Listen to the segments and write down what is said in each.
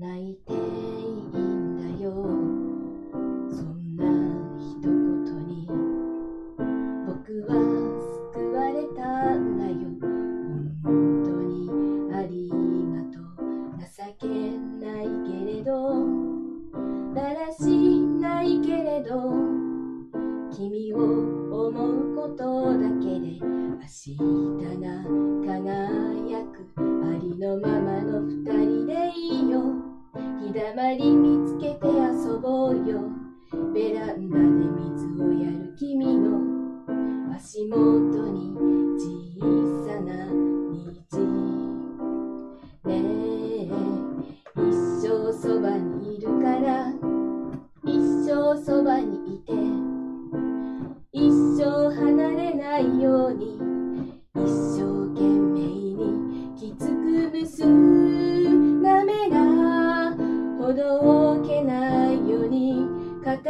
泣いていいんだよ。そんな一言に。僕は救われたんだよ。本当にありがとう。情けないけれど。だらしないけれど。君を思うことだけで明日が輝く。ありのままだまり見つけて遊ぼうよ。ベランダで水をやる君の。足元に小さな虹。ねえ一生そばにいるから。一生そばにいて。一生離れないように。一生懸命にきつく結ん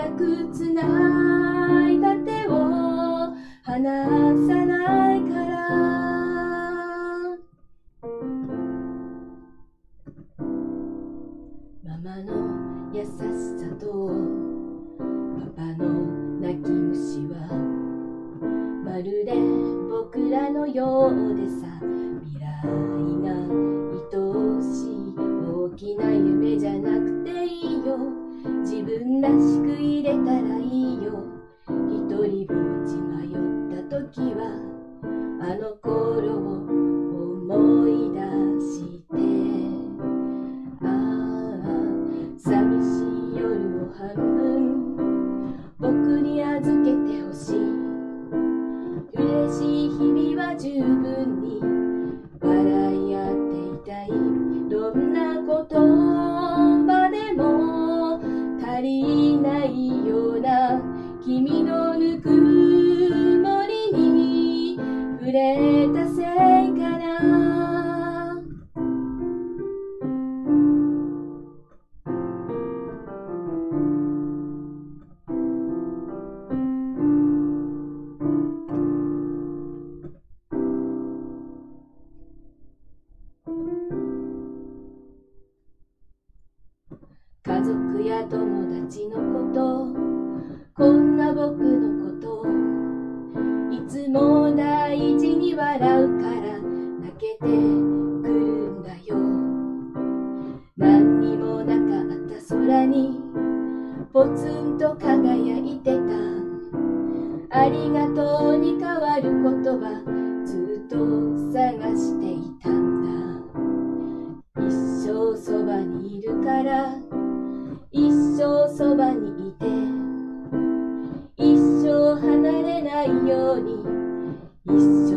くつないだ手を離さないから。ママの優しさとパパの泣き虫はまるで僕らのようでさ。君のぬくもりに触れたせいかな。家族や友達のこと。ポツンと輝いてた。ありがとうに変わる言葉ずっと探していたんだ。一生そばにいるから一生そばにいて一生離れないように一生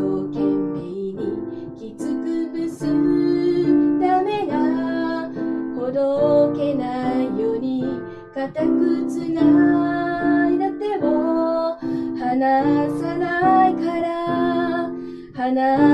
固くつないだ手を離さないから離